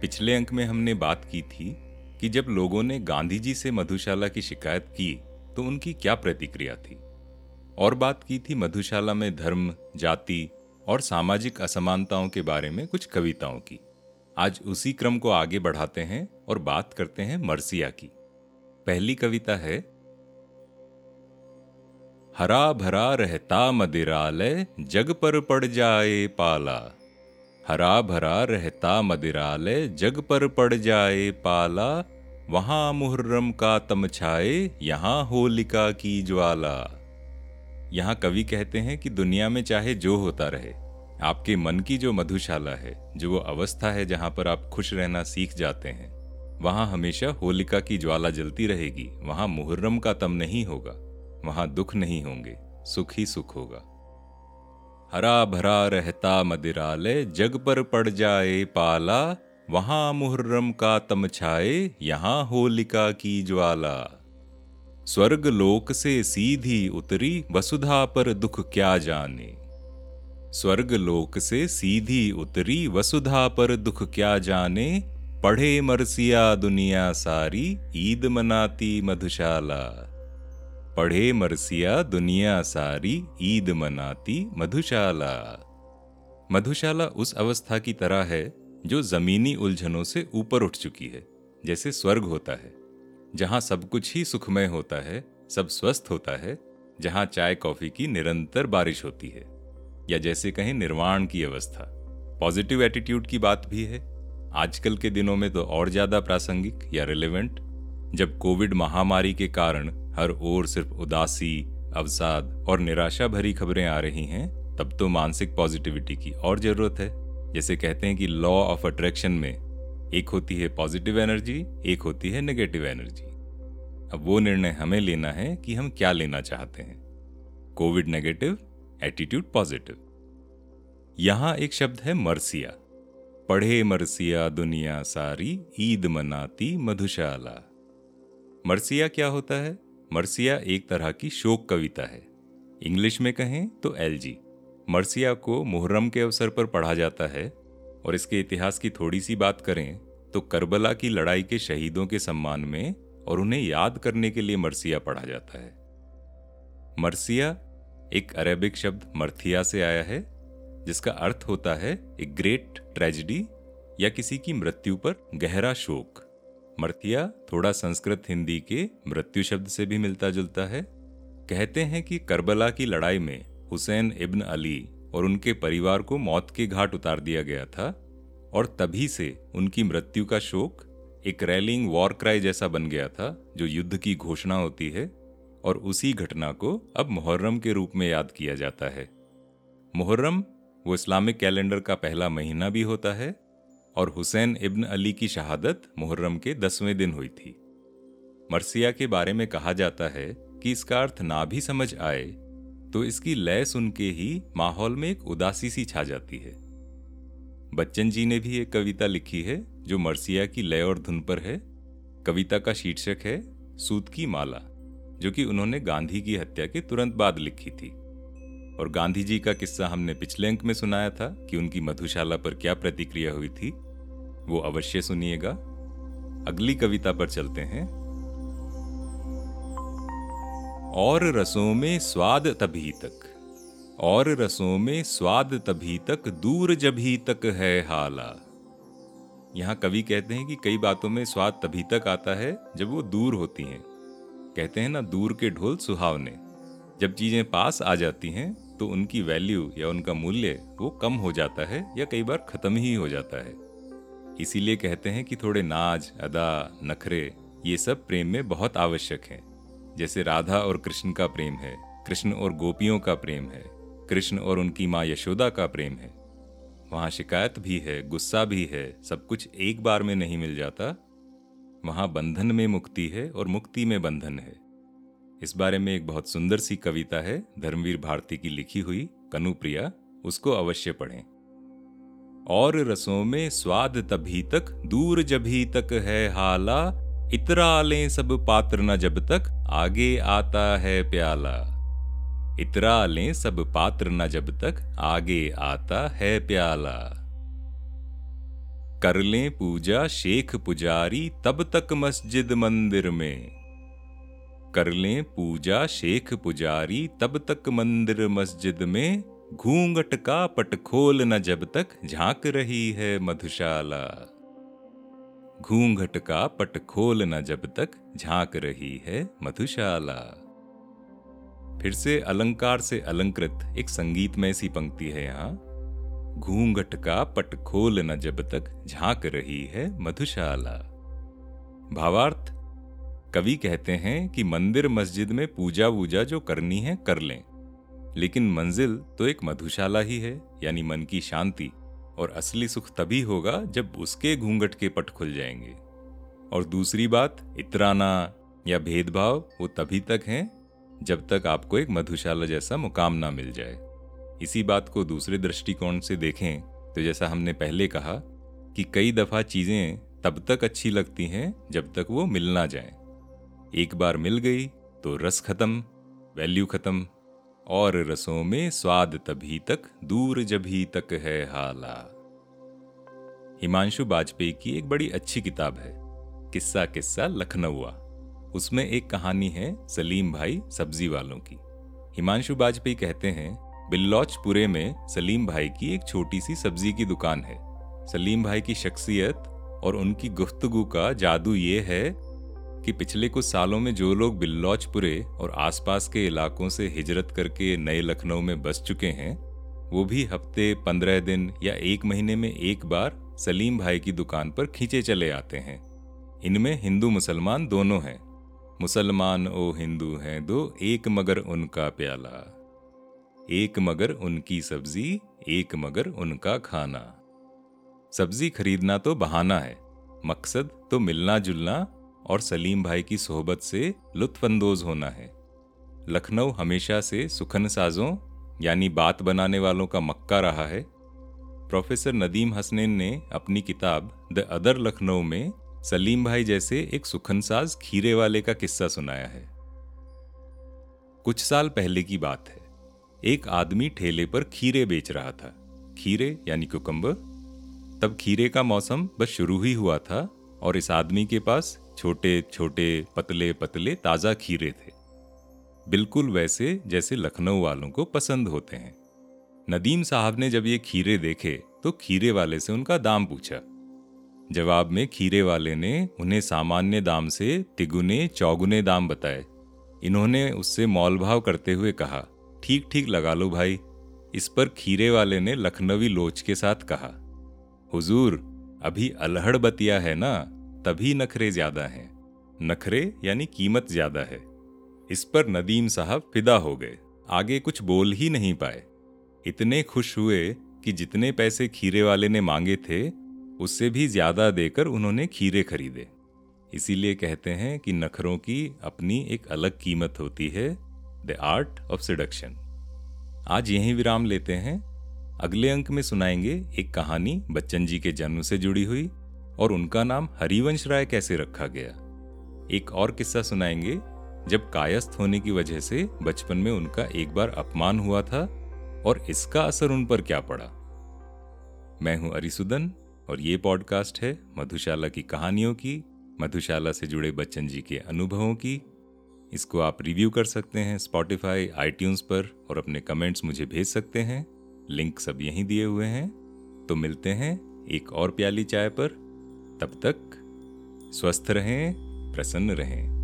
पिछले अंक में हमने बात की थी कि जब लोगों ने गांधी जी से मधुशाला की शिकायत की तो उनकी क्या प्रतिक्रिया थी? और बात की थी मधुशाला में धर्म, जाति और सामाजिक असमानताओं के बारे में कुछ कविताओं की। आज उसी क्रम को आगे बढ़ाते हैं और बात करते हैं मरसिया की। पहली कविता है, हरा भरा रहता मदिरालय, जग पर पड़ जाए पाला। हरा भरा रहता मदिरालय, जग पर पड़ जाए पाला, वहाँ मुहर्रम का तमछाए यहाँ होलिका की ज्वाला। यहाँ कवि कहते हैं कि दुनिया में चाहे जो होता रहे, आपके मन की जो मधुशाला है, जो वो अवस्था है जहाँ पर आप खुश रहना सीख जाते हैं, वहाँ हमेशा होलिका की ज्वाला जलती रहेगी, वहाँ मुहर्रम का तम नहीं होगा, वहाँ दुख नहीं होंगे, सुख ही सुख होगा। हरा भरा रहता मदिरालय, जग पर पड़ जाए पाला, वहाँ मुहर्रम का तमछाए यहाँ होलिका की ज्वाला। स्वर्ग लोक से सीधी उतरी, वसुधा पर दुख क्या जाने? स्वर्ग लोक से सीधी उतरी, वसुधा पर दुख क्या जाने? पढ़े मरसिया दुनिया सारी, ईद मनाती मधुशाला। पढ़े मरसिया दुनिया सारी, ईद मनाती मधुशाला। मधुशाला उस अवस्था की तरह है, जो जमीनी उलझनों से ऊपर उठ चुकी है, जैसे स्वर्ग होता है, जहाँ सब कुछ ही सुखमय होता है, सब स्वस्थ होता है, जहाँ चाय कॉफ़ी की निरंतर बारिश होती है, या जैसे कहें निर्वाण की अवस्था। पॉजिटिव एटीट्यूड की बात भी है। आजकल के दिनों में तो और ज़्यादा प्रासंगिक या रिलेवेंट, जब कोविड महामारी के कारण हर ओर सिर्फ़ उदासी, अवसाद और निराशा भरी खबरें आ रही हैं, तब तो मानसिक पॉजिटिविटी की और ज़रूरत है। जैसे कहते हैं कि लॉ ऑफ़ अट्रैक्शन में, एक होती है पॉजिटिव एनर्जी एक होती है नेगेटिव एनर्जी अब वो निर्णय हमें लेना है कि हम क्या लेना चाहते हैं। कोविड नेगेटिव एटीट्यूड पॉजिटिव यहाँ एक शब्द है मरसिया। पढ़े मरसिया दुनिया सारी, ईद मनाती मधुशाला। मरसिया क्या होता है? मरसिया एक तरह की शोक कविता है। इंग्लिश में कहें तो एलजी मरसिया को मुहर्रम के अवसर पर पढ़ा जाता है और इसके इतिहास की थोड़ी सी बात करें तो करबला की लड़ाई के शहीदों के सम्मान में और उन्हें याद करने के लिए मरसिया पढ़ा जाता है। मरसिया एक अरेबिक शब्द मर्थिया से आया है, जिसका अर्थ होता है एक ग्रेट ट्रेजिडी या किसी की मृत्यु पर गहरा शोक। मर्तिया थोड़ा संस्कृत हिंदी के मृत्यु शब्द से भी मिलता जुलता है। कहते हैं कि करबला की लड़ाई में हुसैन इब्न अली और उनके परिवार को मौत के घाट उतार दिया गया था और तभी से उनकी मृत्यु का शोक एक रैलिंग वॉर क्राई जैसा बन गया था, जो युद्ध की घोषणा होती है और उसी घटना को अब मुहर्रम के रूप में याद किया जाता है। मुहर्रम, वो इस्लामिक कैलेंडर का पहला महीना भी होता है और हुसैन इब्न अली की शहादत मुहर्रम के दसवें दिन हुई थी। मरसिया के बारे में कहा जाता है कि इसका अर्थ ना भी समझ आए तो इसकी लय सुन के ही माहौल में एक उदासी सी छा जाती है। बच्चन जी ने भी एक कविता लिखी है, जो मरसिया की लय और धुन पर है। कविता का शीर्षक है, सूत की माला, जो कि उन्होंने गांधी की हत्या के तुरंत बाद लिखी थी। और गांधी जी का किस्सा हमने पिछले अंक में सुनाया था कि उनकी मधुशाला पर क्या प्रतिक्रिया हुई थी। वो अवश्य सुनिएगा। अगली कविता पर चलते हैं। और रसों में स्वाद तभी तक, और रसों में स्वाद तभी तक, दूर जभी तक है हाला। यहाँ कवि कहते हैं कि कई बातों में स्वाद तभी तक आता है जब वो दूर होती हैं। कहते हैं ना, दूर के ढोल सुहावने, जब चीज़ें पास आ जाती हैं तो उनकी वैल्यू या उनका मूल्य वो कम हो जाता है या कई बार खत्म ही हो जाता है। इसीलिए कहते हैं कि थोड़े नाज, अदा, नखरे, ये सब प्रेम में बहुत आवश्यक हैं। जैसे राधा और कृष्ण का प्रेम है, कृष्ण और गोपियों का प्रेम है, कृष्ण और उनकी माँ यशोदा का प्रेम है। वहाँ शिकायत भी है, गुस्सा भी है, सब कुछ एक बार में नहीं मिल जाता। वहाँ बंधन में मुक्ति है और मुक्ति में बंधन है। इस बारे में एक बहुत सुंदर सी कविता है, धर्मवीर भारती की लिखी हुई, कनुप्रिया, उसको अवश्य पढ़ें। और रसों में स्वाद तभी तक, दूर जभी तक है हाला। इतरा लें सब पात्र न जब तक, आगे आता है प्याला। इतरा लें सब पात्र न जब तक, आगे आता है प्याला। कर लें पूजा शेख पुजारी, तब तक मस्जिद मंदिर में। कर लें पूजा शेख पुजारी, तब तक मंदिर मस्जिद में। घूंघट का पट खोल न जब तक झाँक रही है मधुशाला। घूंघट का पट खोल न जब तक झाँक रही है मधुशाला। फिर से अलंकार से अलंकृत एक संगीतमय सी पंक्ति है यहाँ। घूंघट का पट खोल न जब तक झाँक रही है मधुशाला। भावार्थ, कवि कहते हैं कि मंदिर मस्जिद में पूजा वूजा जो करनी है कर लें। लेकिन मंजिल तो एक मधुशाला ही है, यानी मन की शांति, और असली सुख तभी होगा जब उसके घूंघट के पट खुल जाएँगे। और दूसरी बात, इतराना या भेदभाव, वो तभी तक हैं, जब तक आपको एक मधुशाला जैसा मुकाम ना मिल जाए। इसी बात को दूसरे दृष्टिकोण से देखें तो जैसा हमने पहले कहा, कि कई दफ़ा चीज़ें तब तक अच्छी लगती हैं, जब तक वो मिल ना जाए। एक बार मिल गई तो रस खत्म वैल्यू खत्म और रसों में स्वाद तभी तक, दूर जभी तक है हाला। हिमांशु बाजपेयी की एक बड़ी अच्छी किताब है, किस्सा किस्सा लखनऊआ। उसमें एक कहानी है सलीम भाई सब्ज़ी वालों की। हिमांशु बाजपेयी कहते हैं, बिल्लौचपुरे में सलीम भाई की एक छोटी सी सब्ज़ी की दुकान है। सलीम भाई की शख्सियत और उनकी गुफ्तगु का जादू ये है कि पिछले कुछ सालों में जो लोग बिल्लौचपुरे और आसपास के इलाकों से हिजरत करके नए लखनऊ में बस चुके हैं, वो भी हफ़्ते पंद्रह दिन या एक महीने में एक बार सलीम भाई की दुकान पर खींचे चले आते हैं। इनमें हिंदू मुसलमान दोनों हैं। मुसलमान ओ हिंदू हैं दो, एक मगर उनका प्याला। एक मगर उनकी सब्ज़ी, एक मगर उनका खाना। सब्ज़ी खरीदना तो बहाना है, मकसद तो मिलना जुलना और सलीम भाई की सोहबत से लुत्फानंदोज होना है। लखनऊ हमेशा से सुखन साजों, यानी बात बनाने वालों का मक्का रहा है। प्रोफेसर नदीम हसनैन ने अपनी किताब द अदर लखनऊ में सलीम भाई जैसे एक सुखनसाज खीरे वाले का किस्सा सुनाया है। कुछ साल पहले की बात है। एक आदमी ठेले पर खीरे बेच रहा था। खीरे, यानी कुकम्बर तब खीरे का मौसम बस शुरू ही हुआ था और इस आदमी के पास छोटे छोटे, पतले पतले, ताज़ा खीरे थे। बिल्कुल वैसे जैसे लखनऊ वालों को पसंद होते हैं। नदीम साहब ने जब ये खीरे देखे तो खीरे वाले से उनका दाम पूछा। जवाब में खीरे वाले ने उन्हें सामान्य दाम से तिगुने, चौगुने दाम बताए। इन्होंने उससे मौल भाव करते हुए कहा, ठीक ठीक, लगा लो भाई। इस पर खीरे वाले ने लखनवी लोच के साथ कहा, हुजूर, अभी अलहड़ बतिया है ना? तभी नखरे ज़्यादा हैं। नखरे यानी कीमत ज़्यादा है। इस पर नदीम साहब फिदा हो गए। आगे कुछ बोल ही नहीं पाए। इतने खुश हुए कि जितने पैसे खीरे वाले ने मांगे थे उससे भी ज़्यादा देकर उन्होंने खीरे खरीदे। इसीलिए कहते हैं कि नखरों की अपनी एक अलग कीमत होती है, द आर्ट ऑफ़ सिडक्शन. आज यहीं विराम लेते हैं। अगले अंक में सुनाएँगे एक कहानी बच्चन जी के जन्म से जुड़ी हुई। और उनका नाम हरिवंश राय कैसे रखा गया? एक और किस्सा सुनाएँगे। जब कायस्थ होने की वजह से बचपन में उनका एक बार अपमान हुआ था और इसका असर उन पर क्या पड़ा? मैं हूँ अरिसुदन और ये पॉडकास्ट है मधुशाला की कहानियों की, मधुशाला से जुड़े बच्चन जी के अनुभवों की। इसको आप रिव्यू कर सकते हैं स्पॉटिफाई आईट्यून्स पर और अपने कमेंट्स मुझे भेज सकते हैं। लिंक सब यहीं दिए हुए हैं। तो मिलते हैं एक और प्याली चाय पर। तब तक स्वस्थ रहें प्रसन्न रहें।